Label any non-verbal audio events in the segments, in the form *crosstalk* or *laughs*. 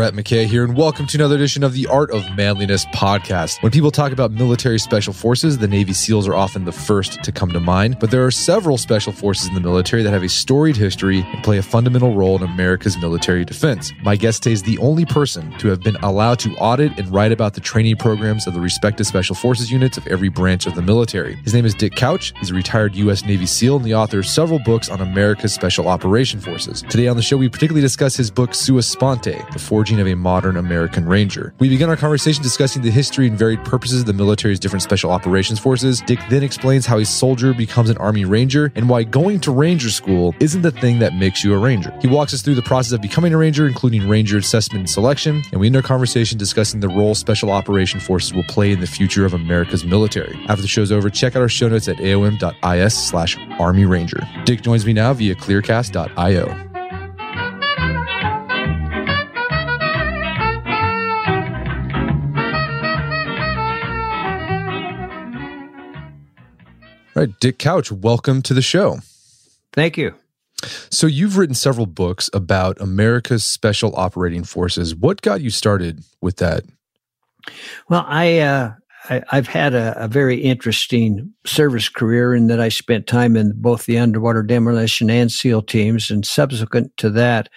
Brett McKay here, and welcome to another edition of the Art of Manliness podcast. When people talk about military special forces, the Navy SEALs are often the first to come to mind, but there are several special forces in the military that have a storied history and play a fundamental role in America's military defense. My guest today is the only person to have been allowed to audit and write about the training programs of the respective special forces units of every branch of the military. His name is Dick Couch. He's a retired U.S. Navy SEAL and the author of several books on America's Special Operation Forces. Today on the show, we particularly discuss his book, Sua Sponte, The Forging of a Modern American Ranger. We begin our conversation discussing the history and varied purposes of the military's different special operations forces. Dick then explains how a soldier becomes an Army Ranger and why going to Ranger School isn't the thing that makes you a Ranger. He walks us through the process of becoming a Ranger, including Ranger assessment and selection, and we end our conversation discussing the role Special Operation Forces will play in the future of America's military. After the show's over, check out our show notes at aom.is slash Army Ranger. Dick joins me now via clearcast.io. All right, Dick Couch, welcome to the show. Thank you. So, you've written several books about America's Special Operating Forces. What got you started with that? Well, I, uh, I have had a, a, very interesting service career in that I spent time in both the underwater demolition and SEAL teams, and subsequent to that,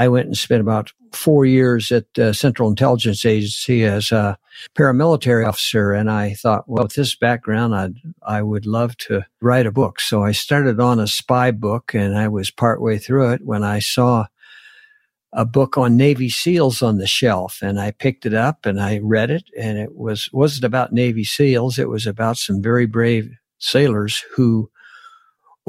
I went and spent about four years at uh, Central Intelligence Agency as a paramilitary officer, and I thought, well, with this background, I'd I would love to write a book. So I started on a spy book, and I was partway through it when I saw a book on Navy SEALs on the shelf, and I picked it up and I read it, and it was wasn't about Navy SEALs. It was about some very brave sailors who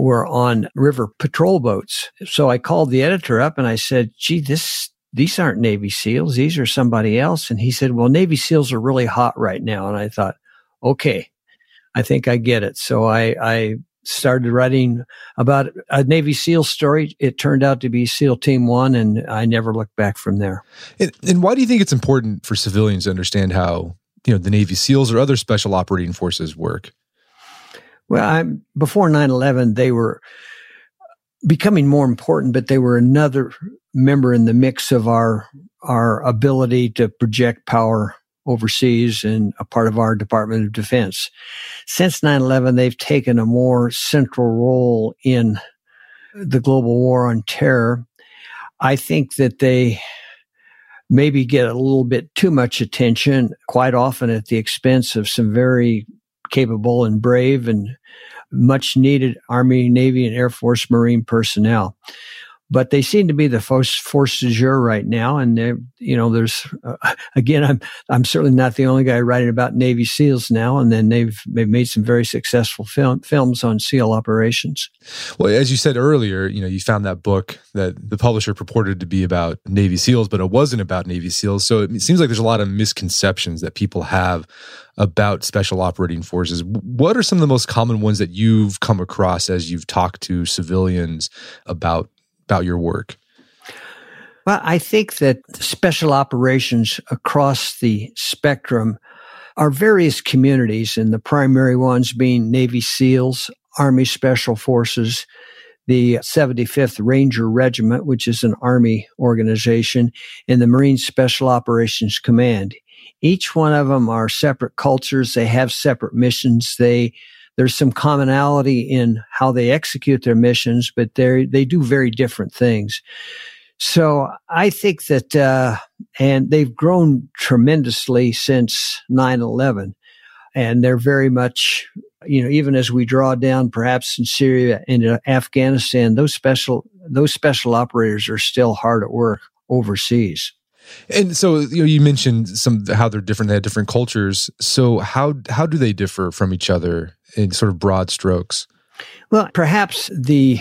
were on river patrol boats. So I called the editor up and I said, gee, this these aren't Navy SEALs. These are somebody else. And he said, well, Navy SEALs are really hot right now. And I thought, okay, I think I get it. So I, I started writing about a Navy SEAL story. It turned out to be SEAL Team One, and I never looked back from there. And, and why do you think it's important for civilians to understand how you know the Navy SEALs or other special operating forces work? Well, I'm, before 9/11, they were becoming more important, but they were another member in the mix of our our ability to project power overseas and a part of our Department of Defense. Since 9/11, they've taken a more central role in the global war on terror. I think that they maybe get a little bit too much attention, quite often at the expense of some very capable and brave and much needed Army, Navy, and Air Force Marine personnel. But they seem to be the force, force du jour right now, and you know, there's uh, *laughs* again, I'm I'm certainly not the only guy writing about Navy SEALs now, and then they've they've made some very successful film, films on SEAL operations. Well, as you said earlier, you know, you found that book that the publisher purported to be about Navy SEALs, but it wasn't about Navy SEAls. So it seems like there's a lot of misconceptions that people have about special operating forces. What are some of the most common ones that you've come across as you've talked to civilians about about your work? Well, I think that special operations across the spectrum are various communities, and the primary ones being Navy SEALs, Army Special Forces, the 75th Ranger Regiment, which is an Army organization, and the Marine Special Operations Command. Each one of them are separate cultures. They have separate missions. They there's some commonality in how they execute their missions, but they they do very different things. So I think that, uh, and they've grown tremendously since 9-11 and they're very much, you know, even as we draw down perhaps in Syria and Afghanistan, those special, those special operators are still hard at work overseas. And so you know you mentioned some how they're different they have different cultures so how how do they differ from each other in sort of broad strokes well perhaps the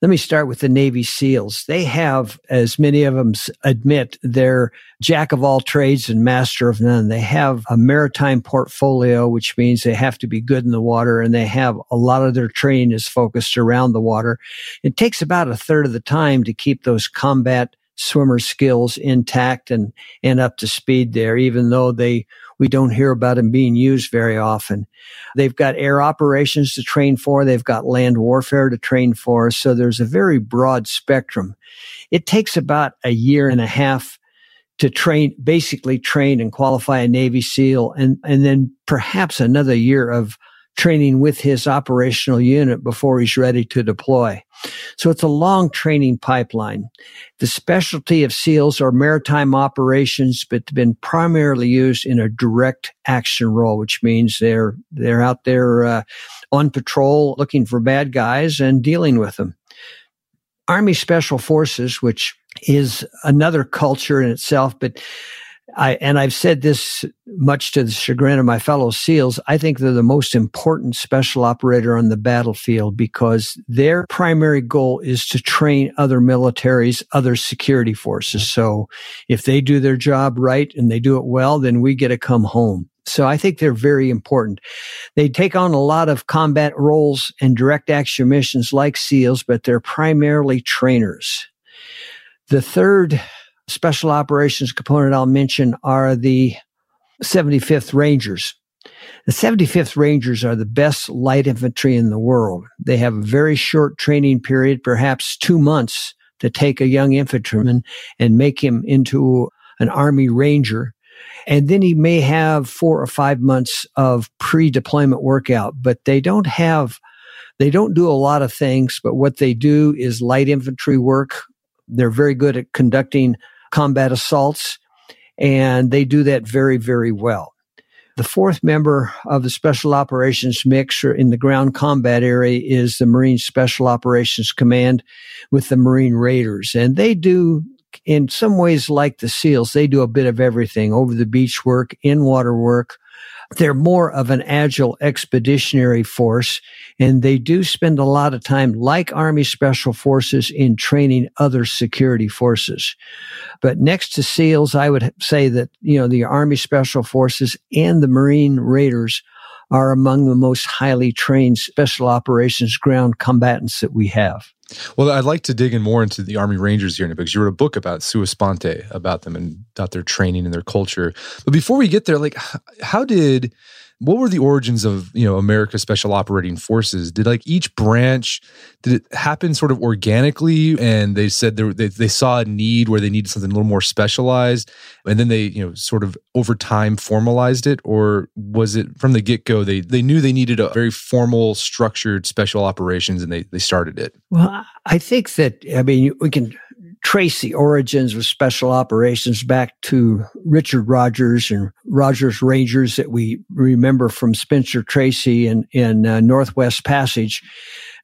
let me start with the Navy SEALs. They have, as many of them admit, they're jack of all trades and master of none. They have a maritime portfolio, which means they have to be good in the water and they have a lot of their training is focused around the water. It takes about a third of the time to keep those combat swimmer skills intact and, and up to speed there, even though they, we don't hear about them being used very often. They've got air operations to train for. They've got land warfare to train for. So there's a very broad spectrum. It takes about a year and a half to train, basically train and qualify a Navy SEAL and, and then perhaps another year of training with his operational unit before he's ready to deploy. So it's a long training pipeline. The specialty of SEALs are maritime operations, but been primarily used in a direct action role, which means they're, they're out there, uh, on patrol looking for bad guys and dealing with them. Army Special Forces, which is another culture in itself, but I, and I've said this much to the chagrin of my fellow SEALs. I think they're the most important special operator on the battlefield because their primary goal is to train other militaries, other security forces. So if they do their job right and they do it well, then we get to come home. So I think they're very important. They take on a lot of combat roles and direct action missions like SEALs, but they're primarily trainers. The third special operations component I'll mention are the 75th Rangers. The 75th Rangers are the best light infantry in the world. They have a very short training period, perhaps two months to take a young infantryman and make him into an army ranger. And then he may have four or five months of pre-deployment workout, but they don't have, they don't do a lot of things, but what they do is light infantry work. They're very good at conducting combat assaults, and they do that very, very well. The fourth member of the Special Operations mix in the ground combat area is the Marine Special Operations Command with the Marine Raiders. And they do, in some ways like the SEALs, they do a bit of everything over the beach work, in water work, they're more of an agile expeditionary force, and they do spend a lot of time, like Army Special Forces, in training other security forces. But next to SEALs, I would say that, you know, the Army Special Forces and the Marine Raiders are among the most highly trained special operations ground combatants that we have. Well, I'd like to dig in more into the Army Rangers here because you wrote a book about Sua Sponte, about them and about their training and their culture. But before we get there, like, how did what were the origins of you know America's Special Operating Forces? Did like each branch did it happen sort of organically, and they said they they saw a need where they needed something a little more specialized, and then they you know sort of over time formalized it, or was it from the get go they they knew they needed a very formal, structured special operations, and they they started it? Well, I think that I mean we can trace the origins of special operations back to Richard Rogers and Rogers Rangers that we remember from Spencer Tracy in, in uh, Northwest Passage.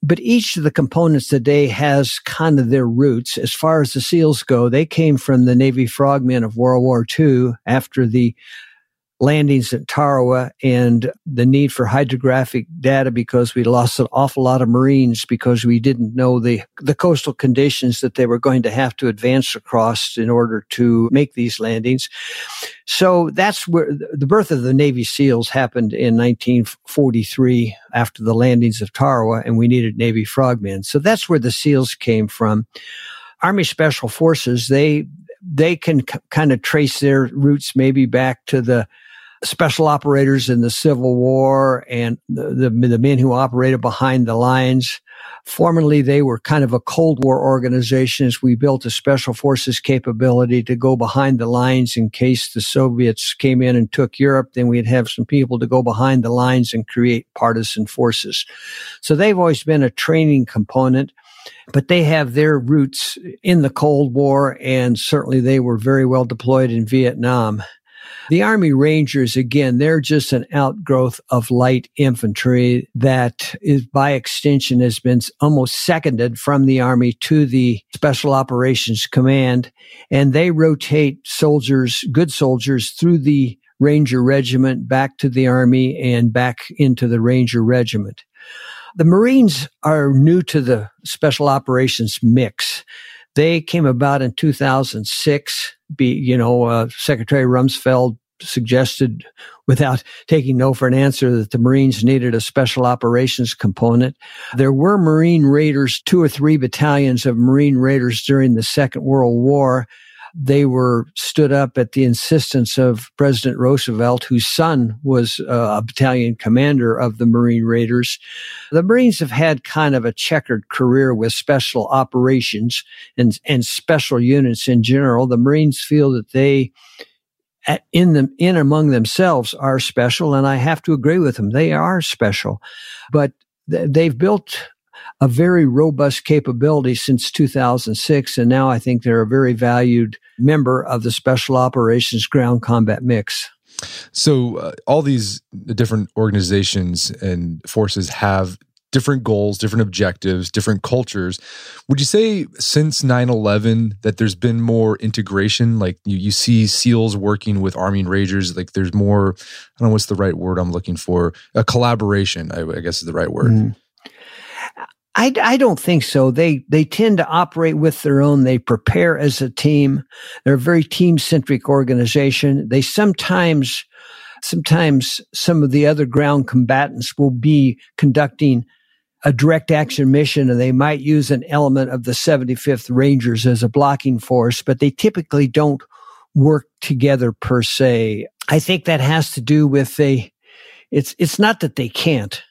But each of the components today has kind of their roots. As far as the SEALs go, they came from the Navy frogmen of World War II after the landings at Tarawa and the need for hydrographic data because we lost an awful lot of Marines because we didn't know the, the coastal conditions that they were going to have to advance across in order to make these landings. So that's where the birth of the Navy SEALs happened in 1943 after the landings of Tarawa and we needed Navy frogmen. So that's where the SEALs came from. Army Special Forces, they, they can kind of trace their roots maybe back to the special operators in the Civil War and the, the, the men who operated behind the lines. Formerly, they were kind of a Cold War organization as we built a special forces capability to go behind the lines in case the Soviets came in and took Europe. Then we'd have some people to go behind the lines and create partisan forces. So they've always been a training component but they have their roots in the Cold War, and certainly they were very well deployed in Vietnam. The Army Rangers, again, they're just an outgrowth of light infantry that is by extension has been almost seconded from the Army to the Special Operations Command. And they rotate soldiers, good soldiers through the Ranger Regiment back to the Army and back into the Ranger Regiment. The Marines are new to the Special Operations mix. They came about in 2006. Be, you know, uh, Secretary Rumsfeld suggested without taking no for an answer that the Marines needed a special operations component. There were Marine Raiders, two or three battalions of Marine Raiders during the Second World War. They were stood up at the insistence of President Roosevelt, whose son was uh, a battalion commander of the Marine Raiders. The Marines have had kind of a checkered career with special operations and, and special units in general. The Marines feel that they in them in among themselves are special and i have to agree with them they are special but th- they've built a very robust capability since 2006 and now i think they're a very valued member of the special operations ground combat mix so uh, all these different organizations and forces have different goals, different objectives, different cultures. Would you say since 9 11 that there's been more integration? Like you, you see SEALs working with Army and Rangers, like there's more, I don't know what's the right word I'm looking for, a collaboration, I, I guess is the right word. Mm. I, I don't think so. They they tend to operate with their own. They prepare as a team. They're a very team centric organization. They sometimes sometimes some of the other ground combatants will be conducting a direct action mission and they might use an element of the 75th Rangers as a blocking force, but they typically don't work together per se. I think that has to do with they, it's, it's not that they can't.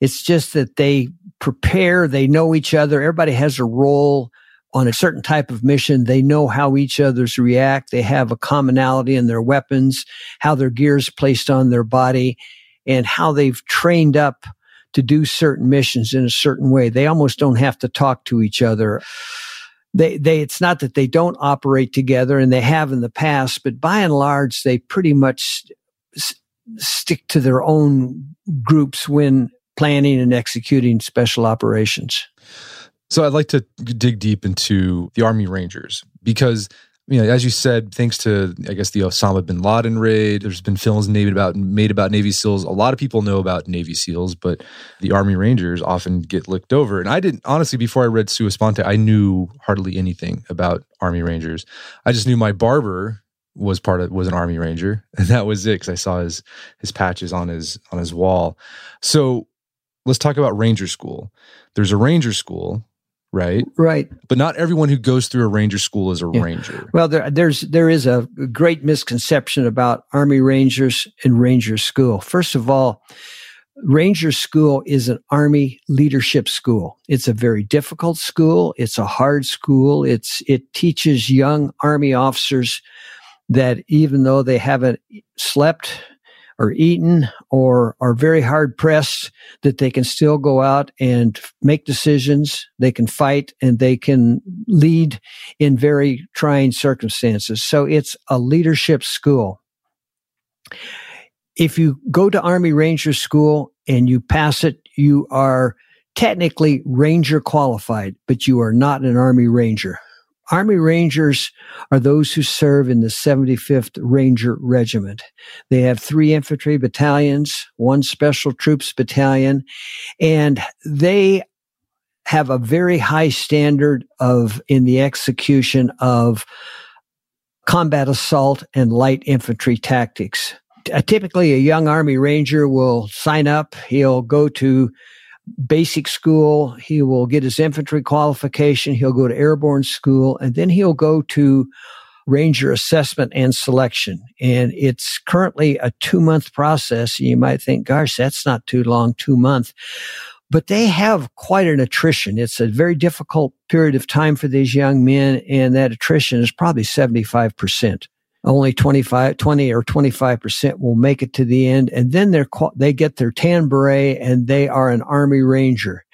It's just that they prepare, they know each other. Everybody has a role on a certain type of mission. They know how each other's react. They have a commonality in their weapons, how their gears placed on their body, and how they've trained up to do certain missions in a certain way. They almost don't have to talk to each other. They, they, it's not that they don't operate together and they have in the past, but by and large, they pretty much s- stick to their own groups when planning and executing special operations. So I'd like to dig deep into the Army Rangers because you know, as you said, thanks to I guess the Osama bin Laden raid, there's been films made about made about Navy SEALs. A lot of people know about Navy SEALs, but the Army Rangers often get looked over. And I didn't honestly before I read Sua Sponte, I knew hardly anything about Army Rangers. I just knew my barber was part of was an Army Ranger, *laughs* and that was it because I saw his his patches on his on his wall. So let's talk about Ranger School. There's a Ranger School right? Right. But not everyone who goes through a ranger school is a yeah. ranger. Well, there, there's there is a great misconception about Army Rangers and Ranger School. First of all, Ranger School is an Army leadership school. It's a very difficult school. It's a hard school. It's it teaches young Army officers that even though they haven't slept or eaten or are very hard pressed that they can still go out and make decisions. They can fight and they can lead in very trying circumstances. So it's a leadership school. If you go to Army Ranger School and you pass it, you are technically Ranger qualified, but you are not an Army Ranger. Army Rangers are those who serve in the 75th Ranger Regiment. They have three infantry battalions, one special troops battalion, and they have a very high standard of in the execution of combat assault and light infantry tactics. Typically, a young Army Ranger will sign up. He'll go to basic school. He will get his infantry qualification. He'll go to airborne school and then he'll go to ranger assessment and selection. And it's currently a two month process. You might think, gosh, that's not too long, two months. but they have quite an attrition. It's a very difficult period of time for these young men, and that attrition is probably 75%. Only 25, 20 or 25% will make it to the end. And then they're, they get their tan beret and they are an Army Ranger.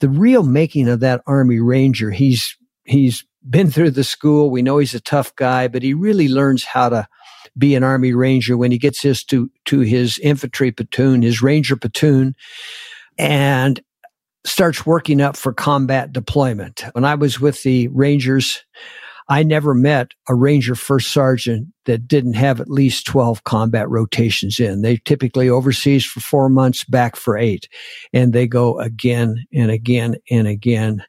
The real making of that Army Ranger, he's, he's been through the school. We know he's a tough guy, but he really learns how to be an Army Ranger when he gets his to, to his infantry platoon, his Ranger platoon and starts working up for combat deployment. When I was with the Rangers, I never met a Ranger first sergeant that didn't have at least 12 combat rotations in. They typically overseas for four months, back for eight, and they go again and again and again.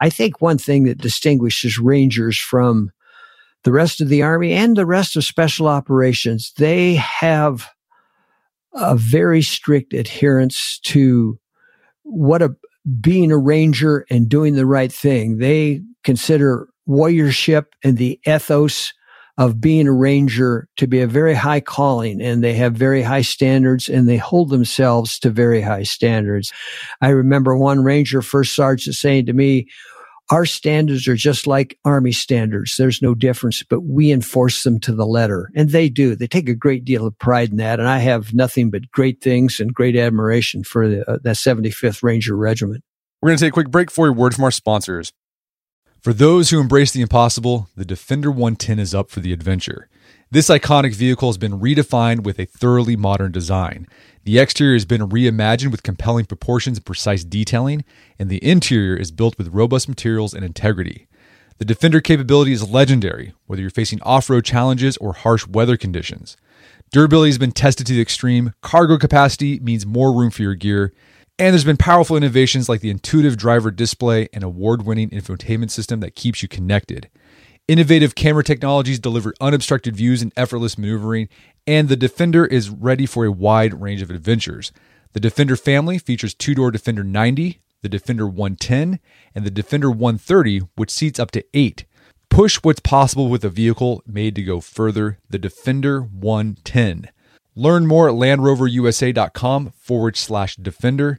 I think one thing that distinguishes Rangers from the rest of the Army and the rest of special operations, they have a very strict adherence to what a being a ranger and doing the right thing. They consider warriorship and the ethos of being a ranger to be a very high calling and they have very high standards and they hold themselves to very high standards. I remember one ranger first sergeant saying to me, our standards are just like army standards. There's no difference, but we enforce them to the letter. And they do. They take a great deal of pride in that. And I have nothing but great things and great admiration for the, uh, that 75th Ranger Regiment. We're going to take a quick break for a word from our sponsors. For those who embrace the impossible, the Defender 110 is up for the adventure. This iconic vehicle has been redefined with a thoroughly modern design. The exterior has been reimagined with compelling proportions and precise detailing, and the interior is built with robust materials and integrity. The Defender capability is legendary, whether you're facing off road challenges or harsh weather conditions. Durability has been tested to the extreme, cargo capacity means more room for your gear, and there's been powerful innovations like the intuitive driver display and award winning infotainment system that keeps you connected. Innovative camera technologies deliver unobstructed views and effortless maneuvering, and the Defender is ready for a wide range of adventures. The Defender family features two door Defender 90, the Defender 110, and the Defender 130, which seats up to eight. Push what's possible with a vehicle made to go further, the Defender 110. Learn more at LandRoverUSA.com forward slash Defender.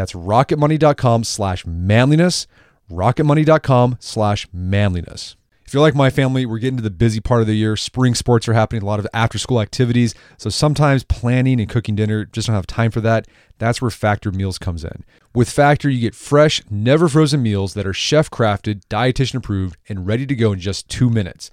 That's rocketmoney.com slash manliness, rocketmoney.com slash manliness. If you're like my family, we're getting to the busy part of the year. Spring sports are happening, a lot of after school activities. So sometimes planning and cooking dinner just don't have time for that. That's where Factor Meals comes in. With Factor, you get fresh, never frozen meals that are chef crafted, dietitian approved, and ready to go in just two minutes.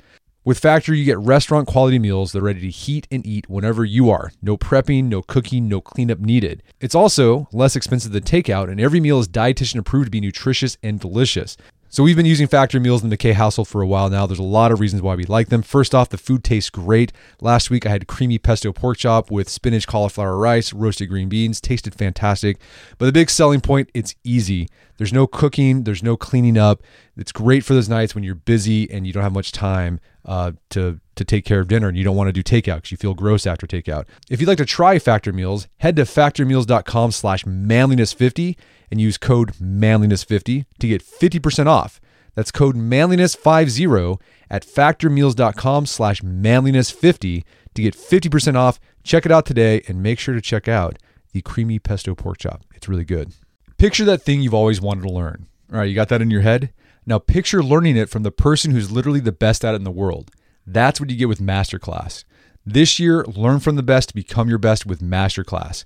With Factor, you get restaurant quality meals that are ready to heat and eat whenever you are. No prepping, no cooking, no cleanup needed. It's also less expensive than takeout, and every meal is dietitian approved to be nutritious and delicious. So we've been using Factor meals in the McKay household for a while now. There's a lot of reasons why we like them. First off, the food tastes great. Last week I had creamy pesto pork chop with spinach, cauliflower rice, roasted green beans. Tasted fantastic. But the big selling point, it's easy. There's no cooking, there's no cleaning up. It's great for those nights when you're busy and you don't have much time uh, to to take care of dinner and you don't want to do takeout because you feel gross after takeout. If you'd like to try Factor Meals, head to factormeals.com slash manliness50 and use code manliness50 to get 50% off. That's code manliness50 at factormeals.com slash manliness50 to get 50% off. Check it out today and make sure to check out the creamy pesto pork chop. It's really good. Picture that thing you've always wanted to learn. All right, you got that in your head? Now picture learning it from the person who's literally the best at it in the world. That's what you get with Masterclass. This year, learn from the best to become your best with Masterclass.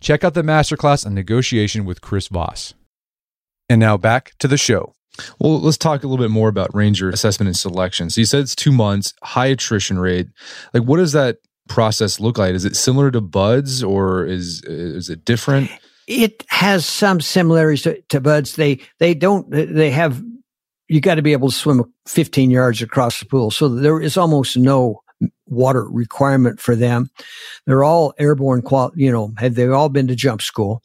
Check out the masterclass on negotiation with Chris Voss. And now back to the show. Well, let's talk a little bit more about Ranger assessment and selection. So you said it's two months, high attrition rate. Like, what does that process look like? Is it similar to BUD/S or is is it different? It has some similarities to, to BUD/S. They they don't they have you got to be able to swim 15 yards across the pool. So there is almost no water requirement for them. They're all airborne, you know, have they all been to jump school?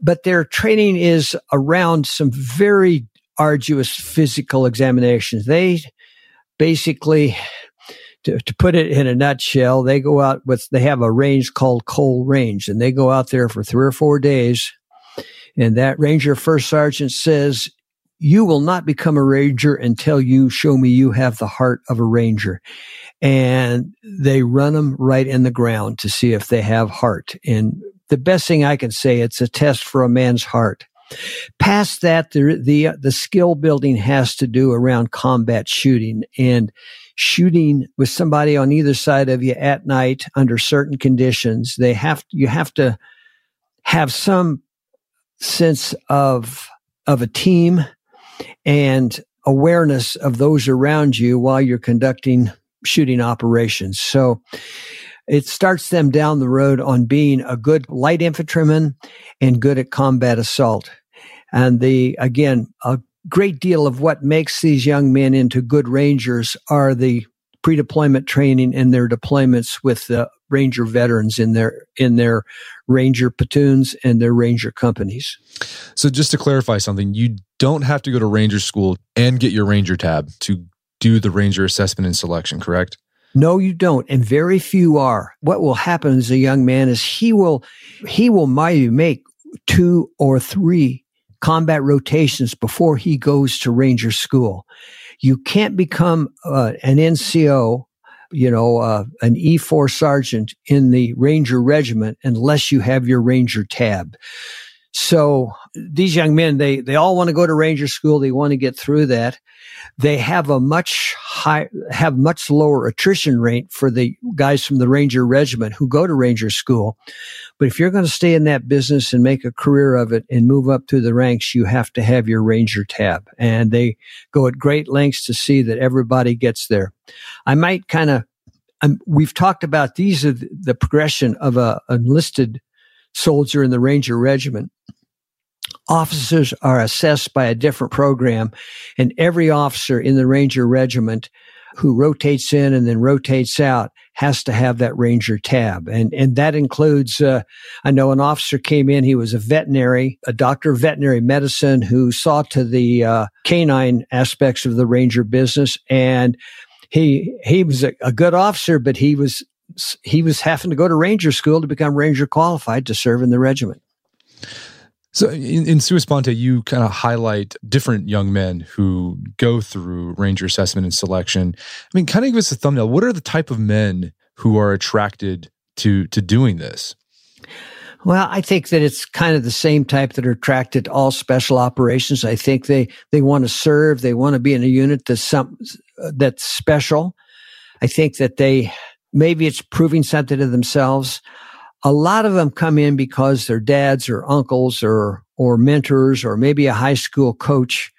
But their training is around some very arduous physical examinations. They basically, to, to put it in a nutshell, they go out with, they have a range called Cole Range and they go out there for three or four days. And that ranger first sergeant says, you will not become a ranger until you show me you have the heart of a ranger and they run them right in the ground to see if they have heart. And the best thing I can say, it's a test for a man's heart. Past that, the, the, the skill building has to do around combat shooting and shooting with somebody on either side of you at night under certain conditions. They have, you have to have some sense of, of a team and awareness of those around you while you're conducting shooting operations. So it starts them down the road on being a good light infantryman and good at combat assault. And the, again, a great deal of what makes these young men into good rangers are the pre-deployment training and their deployments with the ranger veterans in their in their ranger platoons and their ranger companies. So just to clarify something, you don't have to go to ranger school and get your ranger tab to do the ranger assessment and selection, correct? No, you don't. And very few are. What will happen as a young man is he will, he will maybe make two or three combat rotations before he goes to ranger school. You can't become uh, an NCO, you know, uh, an E4 sergeant in the ranger regiment unless you have your ranger tab. So these young men, they, they all want to go to ranger school. They want to get through that. They have a much high, have much lower attrition rate for the guys from the Ranger Regiment who go to Ranger School. But if you're going to stay in that business and make a career of it and move up through the ranks, you have to have your Ranger tab. And they go at great lengths to see that everybody gets there. I might kind of, um, we've talked about these are the progression of a enlisted soldier in the Ranger Regiment officers are assessed by a different program and every officer in the ranger regiment who rotates in and then rotates out has to have that ranger tab. And and that includes uh, i know an officer came in he was a veterinary a doctor of veterinary medicine who saw to the uh, canine aspects of the ranger business and he he was a, a good officer but he was he was having to go to ranger school to become ranger qualified to serve in the regiment so in, in Sponte, you kind of highlight different young men who go through ranger assessment and selection. I mean, kind of give us a thumbnail. What are the type of men who are attracted to to doing this? Well, I think that it's kind of the same type that are attracted to all special operations. I think they they want to serve. They want to be in a unit that's some that's special. I think that they maybe it's proving something to themselves a lot of them come in because their dads or uncles or or mentors or maybe a high school coach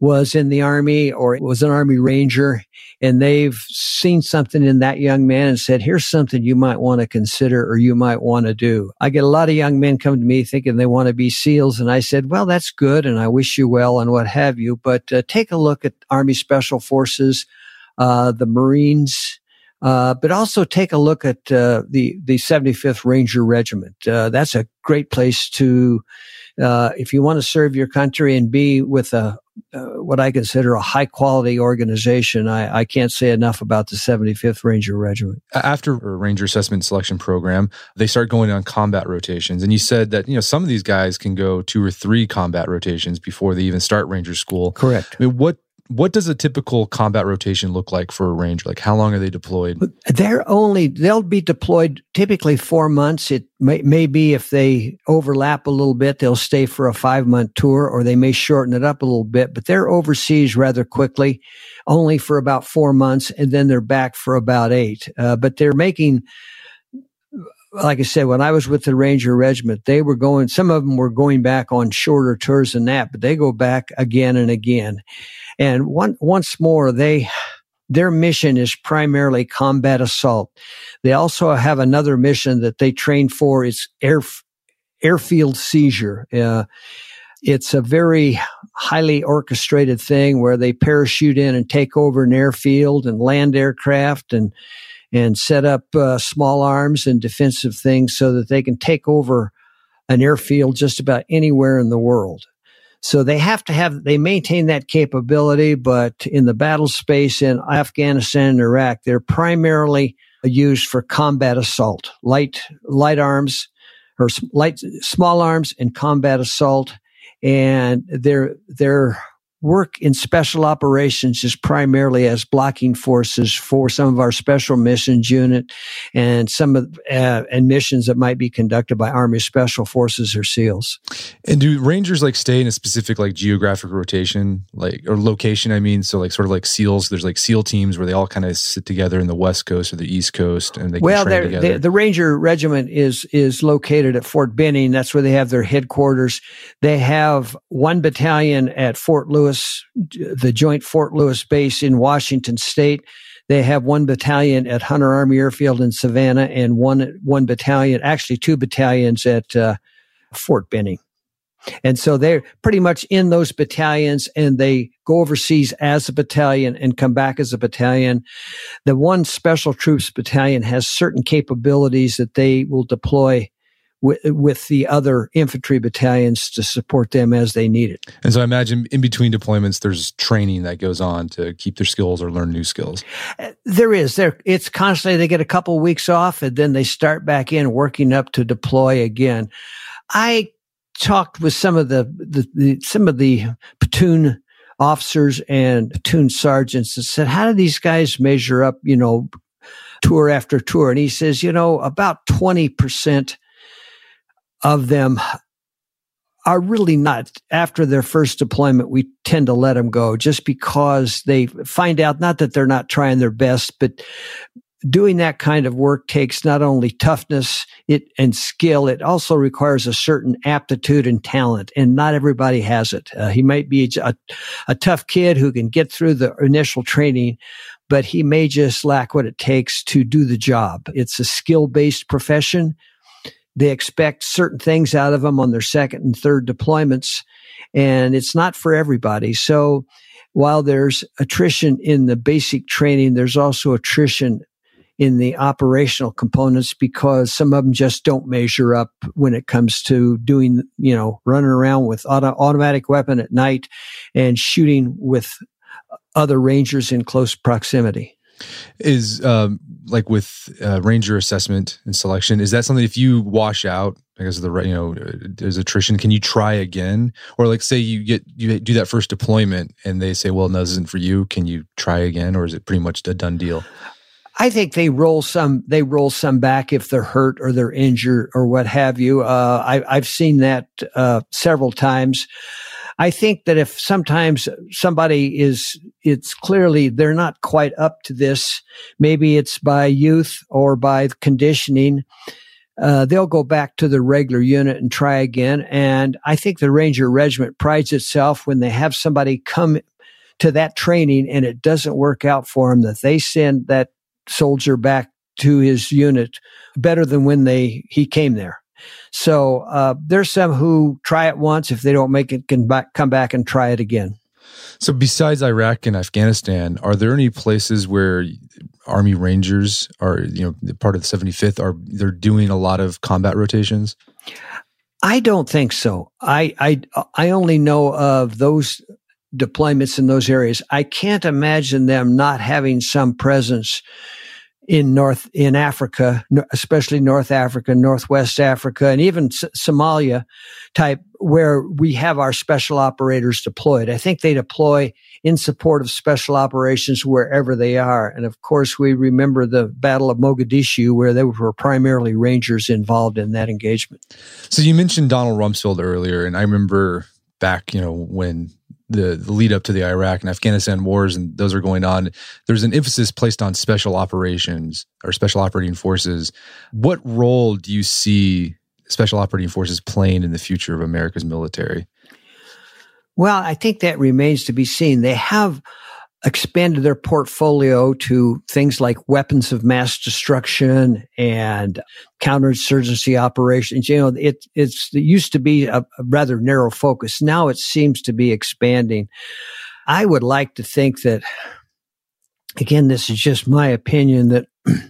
was in the army or was an army ranger and they've seen something in that young man and said here's something you might want to consider or you might want to do. I get a lot of young men come to me thinking they want to be seals and i said well that's good and i wish you well and what have you but uh, take a look at army special forces uh, the Marines, uh, but also take a look at uh, the the 75th Ranger Regiment. Uh, that's a great place to, uh, if you want to serve your country and be with a uh, what I consider a high quality organization. I, I, can't say enough about the 75th Ranger Regiment. After a Ranger Assessment Selection Program, they start going on combat rotations. And you said that, you know, some of these guys can go two or three combat rotations before they even start Ranger School. Correct. I mean, what what does a typical combat rotation look like for a ranger? Like how long are they deployed? They're only they'll be deployed typically four months. It may, may be if they overlap a little bit, they'll stay for a five month tour, or they may shorten it up a little bit. But they're overseas rather quickly, only for about four months, and then they're back for about eight. Uh, but they're making like I said, when I was with the Ranger Regiment, they were going, some of them were going back on shorter tours than that, but they go back again and again. And one, once more, they, their mission is primarily combat assault. They also have another mission that they train for. It's air, airfield seizure. Uh, it's a very highly orchestrated thing where they parachute in and take over an airfield and land aircraft and and set up uh, small arms and defensive things so that they can take over an airfield just about anywhere in the world. So they have to have, they maintain that capability, but in the battle space in Afghanistan and Iraq, they're primarily used for combat assault, light, light arms or light, small arms and combat assault. And they're, they're work in special operations is primarily as blocking forces for some of our special missions unit and some of uh, and missions that might be conducted by Army Special Forces or SEALs. And do Rangers like stay in a specific like geographic rotation, like or location? I mean, so like sort of like SEALs. There's like SEAL teams where they all kind of sit together in the West Coast or the East Coast, and they well, the, the Ranger Regiment is is located at Fort Benning. That's where they have their headquarters. They have one battalion at Fort Lewis Lewis, the Joint Fort Lewis base in Washington State. They have one battalion at Hunter Army Airfield in Savannah, and one one battalion, actually two battalions at uh, Fort Benning. And so they're pretty much in those battalions and they go overseas as a battalion and come back as a battalion. The one special troops battalion has certain capabilities that they will deploy with, with the other infantry battalions to support them as they need it. And so I imagine in between deployments, there's training that goes on to keep their skills or learn new skills. Uh, there is. There, it's constantly. They get a couple of weeks off, and then they start back in, working up to deploy again. I talked with some of the, the, the some of the platoon officers and platoon sergeants and said, "How do these guys measure up?" You know, tour after tour, and he says, "You know, about twenty percent." Of them are really not after their first deployment we tend to let them go just because they find out not that they're not trying their best but doing that kind of work takes not only toughness it and skill it also requires a certain aptitude and talent and not everybody has it. Uh, he might be a, a tough kid who can get through the initial training but he may just lack what it takes to do the job. It's a skill based profession they expect certain things out of them on their second and third deployments, and it's not for everybody. So while there's attrition in the basic training, there's also attrition in the operational components because some of them just don't measure up when it comes to doing, you know, running around with auto- automatic weapon at night and shooting with other rangers in close proximity is um, like with uh, ranger assessment and selection is that something if you wash out because of the you know there's attrition can you try again or like say you get you do that first deployment and they say well no this isn't for you can you try again or is it pretty much a done deal I think they roll some. They roll some back if they're hurt or they're injured or what have you. Uh, I, have seen that uh, several times. I think that if sometimes somebody is, it's clearly they're not quite up to this. Maybe it's by youth or by conditioning. Uh, they'll go back to the regular unit and try again. And I think the Ranger Regiment prides itself when they have somebody come to that training and it doesn't work out for them that they send that soldier back to his unit better than when they he came there. So uh, there's some who try it once. If they don't make it, can back, come back and try it again. So, besides Iraq and Afghanistan, are there any places where Army Rangers are, you know, part of the 75th are they're doing a lot of combat rotations? I don't think so. I I I only know of those deployments in those areas. I can't imagine them not having some presence in North in Africa, especially North Africa, Northwest Africa, and even S- Somalia type, where we have our special operators deployed. I think they deploy in support of special operations wherever they are. And of course, we remember the Battle of Mogadishu, where there were primarily Rangers involved in that engagement. So you mentioned Donald Rumsfeld earlier, and I remember back, you know, when the, lead up to the Iraq and Afghanistan wars and those are going on, there's an emphasis placed on special operations or special operating forces. What role do you see special operating forces playing in the future of America's military? Well, I think that remains to be seen. They have expanded their portfolio to things like weapons of mass destruction and counterinsurgency operations. You know, it, it's, it used to be a, a rather narrow focus. Now it seems to be expanding. I would like to think that, again, this is just my opinion that *clears throat*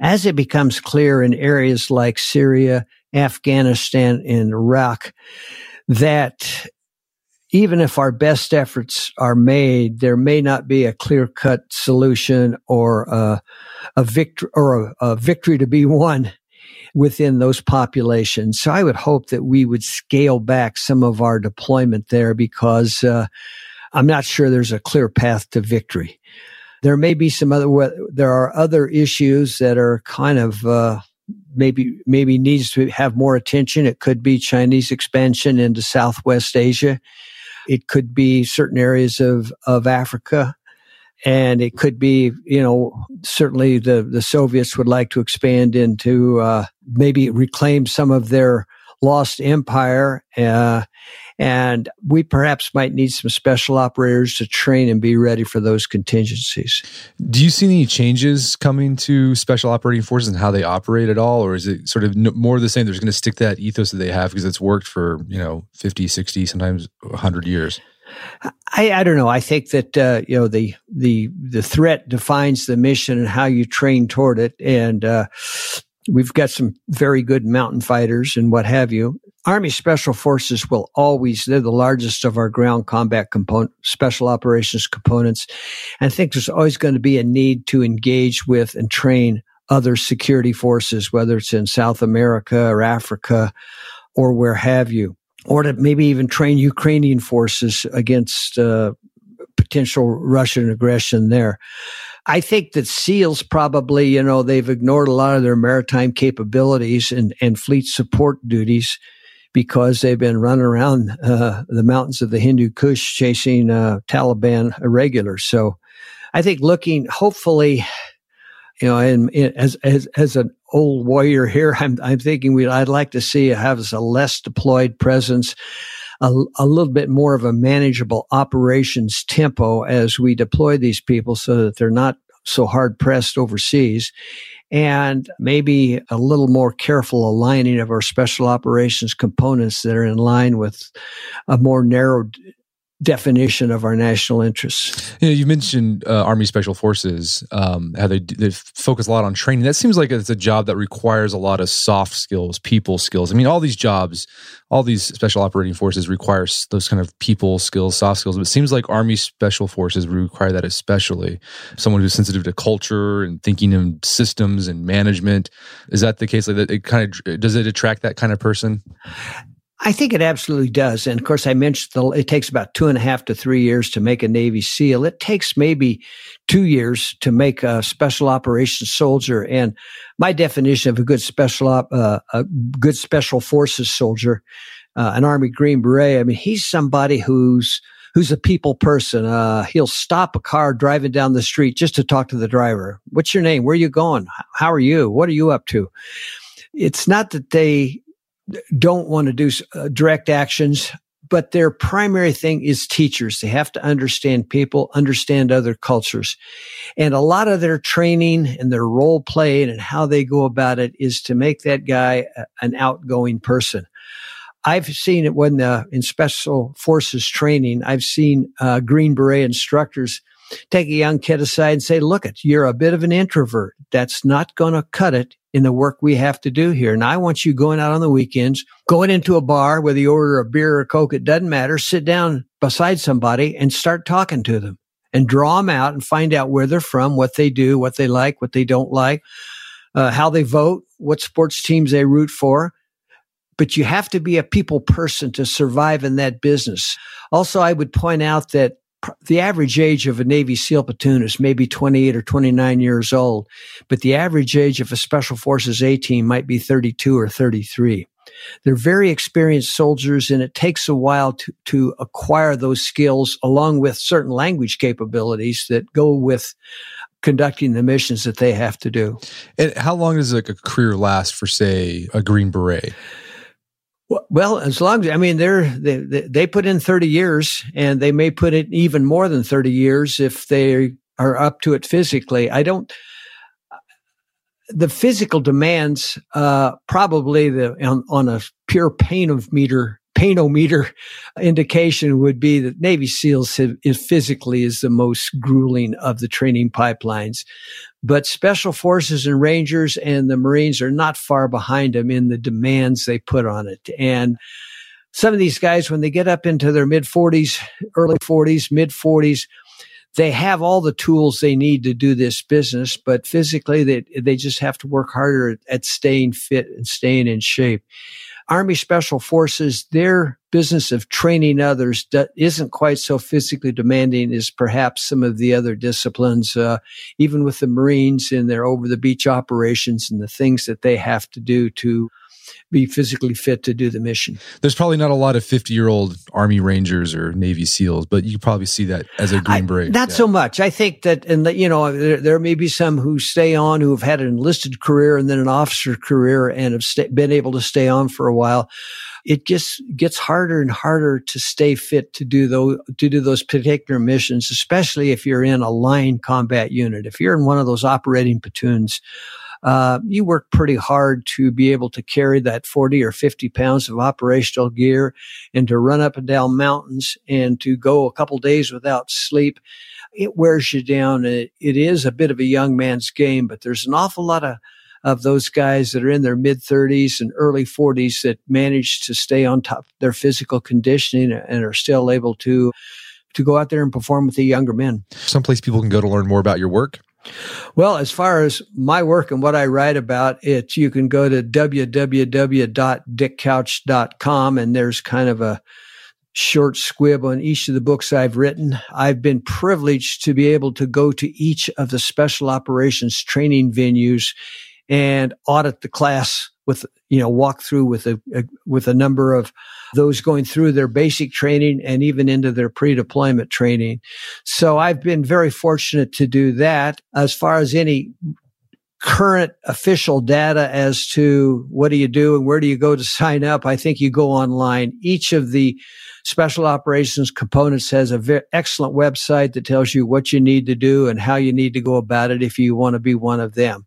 as it becomes clear in areas like Syria, Afghanistan, and Iraq, that even if our best efforts are made, there may not be a clear cut solution or a, a victory or a, a victory to be won within those populations. So I would hope that we would scale back some of our deployment there because uh, I'm not sure there's a clear path to victory. There may be some other, there are other issues that are kind of, uh, maybe, maybe needs to have more attention. It could be Chinese expansion into Southwest Asia. It could be certain areas of, of Africa. And it could be, you know, certainly the, the Soviets would like to expand into, uh, maybe reclaim some of their lost empire. Uh, and we perhaps might need some special operators to train and be ready for those contingencies. Do you see any changes coming to special operating forces and how they operate at all? Or is it sort of more of the same? They're going to stick that ethos that they have because it's worked for, you know, 50, 60, sometimes 100 years? I, I don't know. I think that uh, you know the the the threat defines the mission and how you train toward it, and uh, we've got some very good mountain fighters and what have you. Army Special Forces will always, they're the largest of our ground combat component, special operations components. I think there's always going to be a need to engage with and train other security forces, whether it's in South America or Africa or where have you, or to maybe even train Ukrainian forces against uh, potential Russian aggression there. I think that SEALs probably, you know, they've ignored a lot of their maritime capabilities and, and fleet support duties because they've been running around uh, the mountains of the Hindu Kush chasing uh, Taliban irregulars. So I think looking, hopefully, you know, and, and, as as as an old warrior here, I'm I'm thinking we I'd like to see have a less deployed presence. A, a little bit more of a manageable operations tempo as we deploy these people so that they're not so hard pressed overseas and maybe a little more careful aligning of our special operations components that are in line with a more narrow definition of our national interests. You know, you mentioned uh, Army Special Forces, um, how they, they focus a lot on training. That seems like it's a job that requires a lot of soft skills, people skills. I mean, all these jobs, all these special operating forces require those kind of people skills, soft skills. But it seems like Army Special Forces require that especially. Someone who's sensitive to culture and thinking in systems and management. Is that the case? Like that, it kind of does it attract that kind of person? I think it absolutely does. And of course, I mentioned the, it takes about two and a half to three years to make a Navy SEAL. It takes maybe two years to make a special operations soldier. And my definition of a good special op, uh, a good special forces soldier, uh, an Army Green Beret, I mean, he's somebody who's who's a people person. Uh, he'll stop a car driving down the street just to talk to the driver. What's your name? Where are you going? How are you? What are you up to? It's not that they don't want to do uh, direct actions, but their primary thing is teachers. They have to understand people, understand other cultures. And a lot of their training and their role playing and how they go about it is to make that guy an outgoing person. I've seen it when the, in special forces training, I've seen uh, Green Beret instructors take a young kid aside and say, look you're a bit of an introvert. That's not going to cut it in the work we have to do here. And I want you going out on the weekends, going into a bar, whether you order a beer or Coke, it doesn't matter. Sit down beside somebody and start talking to them and draw them out and find out where they're from, what they do, what they like, what they don't like, uh, how they vote, what sports teams they root for. But you have to be a people person to survive in that business. Also, I would point out that the average age of a Navy SEAL platoon is maybe 28 or 29 years old, but the average age of a Special Forces A team might be 32 or 33. They're very experienced soldiers, and it takes a while to, to acquire those skills along with certain language capabilities that go with conducting the missions that they have to do. And how long does a career last for, say, a Green Beret? Well, as long as I mean, they're they they put in thirty years, and they may put in even more than thirty years if they are up to it physically. I don't. The physical demands, uh, probably the on, on a pure pain of meter painometer indication would be that Navy SEALs have, is physically is the most grueling of the training pipelines. But Special Forces and Rangers and the Marines are not far behind them in the demands they put on it. And some of these guys, when they get up into their mid 40s, early 40s, mid 40s, they have all the tools they need to do this business, but physically they, they just have to work harder at, at staying fit and staying in shape. Army Special Forces, their business of training others isn't quite so physically demanding as perhaps some of the other disciplines, uh, even with the Marines in their over the beach operations and the things that they have to do to be physically fit to do the mission. There's probably not a lot of 50 year old Army Rangers or Navy SEALs, but you probably see that as a Green Beret. Not yeah. so much. I think that, and you know, there, there, may be some who stay on who have had an enlisted career and then an officer career and have st- been able to stay on for a while. It just gets harder and harder to stay fit to do those to do those particular missions, especially if you're in a line combat unit. If you're in one of those operating platoons, uh, you work pretty hard to be able to carry that 40 or 50 pounds of operational gear and to run up and down mountains and to go a couple days without sleep. It wears you down. It, it is a bit of a young man's game, but there's an awful lot of of those guys that are in their mid 30s and early 40s that manage to stay on top their physical conditioning and are still able to to go out there and perform with the younger men. Someplace people can go to learn more about your work. Well, as far as my work and what I write about it, you can go to www.dickcouch.com and there's kind of a short squib on each of the books I've written. I've been privileged to be able to go to each of the special operations training venues and audit the class with, you know, walk through with a, a with a number of those going through their basic training and even into their pre-deployment training. So I've been very fortunate to do that. As far as any current official data as to what do you do and where do you go to sign up, I think you go online. Each of the special operations components has a very excellent website that tells you what you need to do and how you need to go about it if you want to be one of them.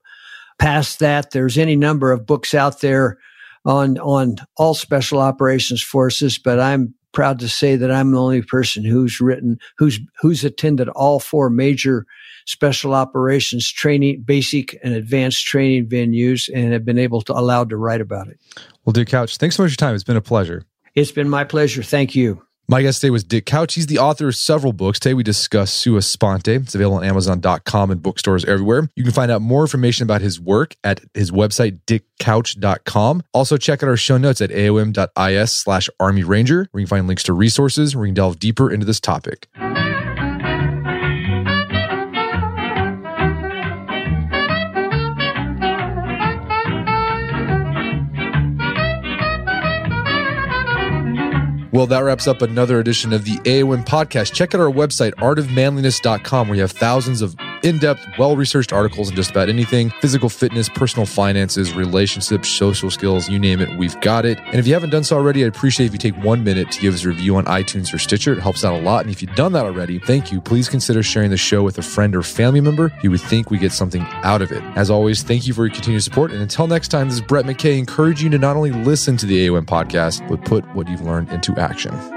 Past that, there's any number of books out there on on all special operations forces, but I'm proud to say that I'm the only person who's written who's who's attended all four major special operations training, basic and advanced training venues, and have been able to allowed to write about it. Well, Dick Couch, thanks so much for your time. It's been a pleasure. It's been my pleasure. Thank you. My guest today was Dick Couch. He's the author of several books. Today we discuss Sua Sponte. It's available on Amazon.com and bookstores everywhere. You can find out more information about his work at his website, dickcouch.com. Also, check out our show notes at aom.is slash Army Ranger, where you can find links to resources where you can delve deeper into this topic. Well, that wraps up another edition of the AOM podcast. Check out our website, artofmanliness.com, where you have thousands of in depth, well researched articles on just about anything physical fitness, personal finances, relationships, social skills, you name it, we've got it. And if you haven't done so already, I'd appreciate if you take one minute to give us a review on iTunes or Stitcher. It helps out a lot. And if you've done that already, thank you. Please consider sharing the show with a friend or family member you would think we get something out of it. As always, thank you for your continued support. And until next time, this is Brett McKay encouraging you to not only listen to the AOM podcast, but put what you've learned into action.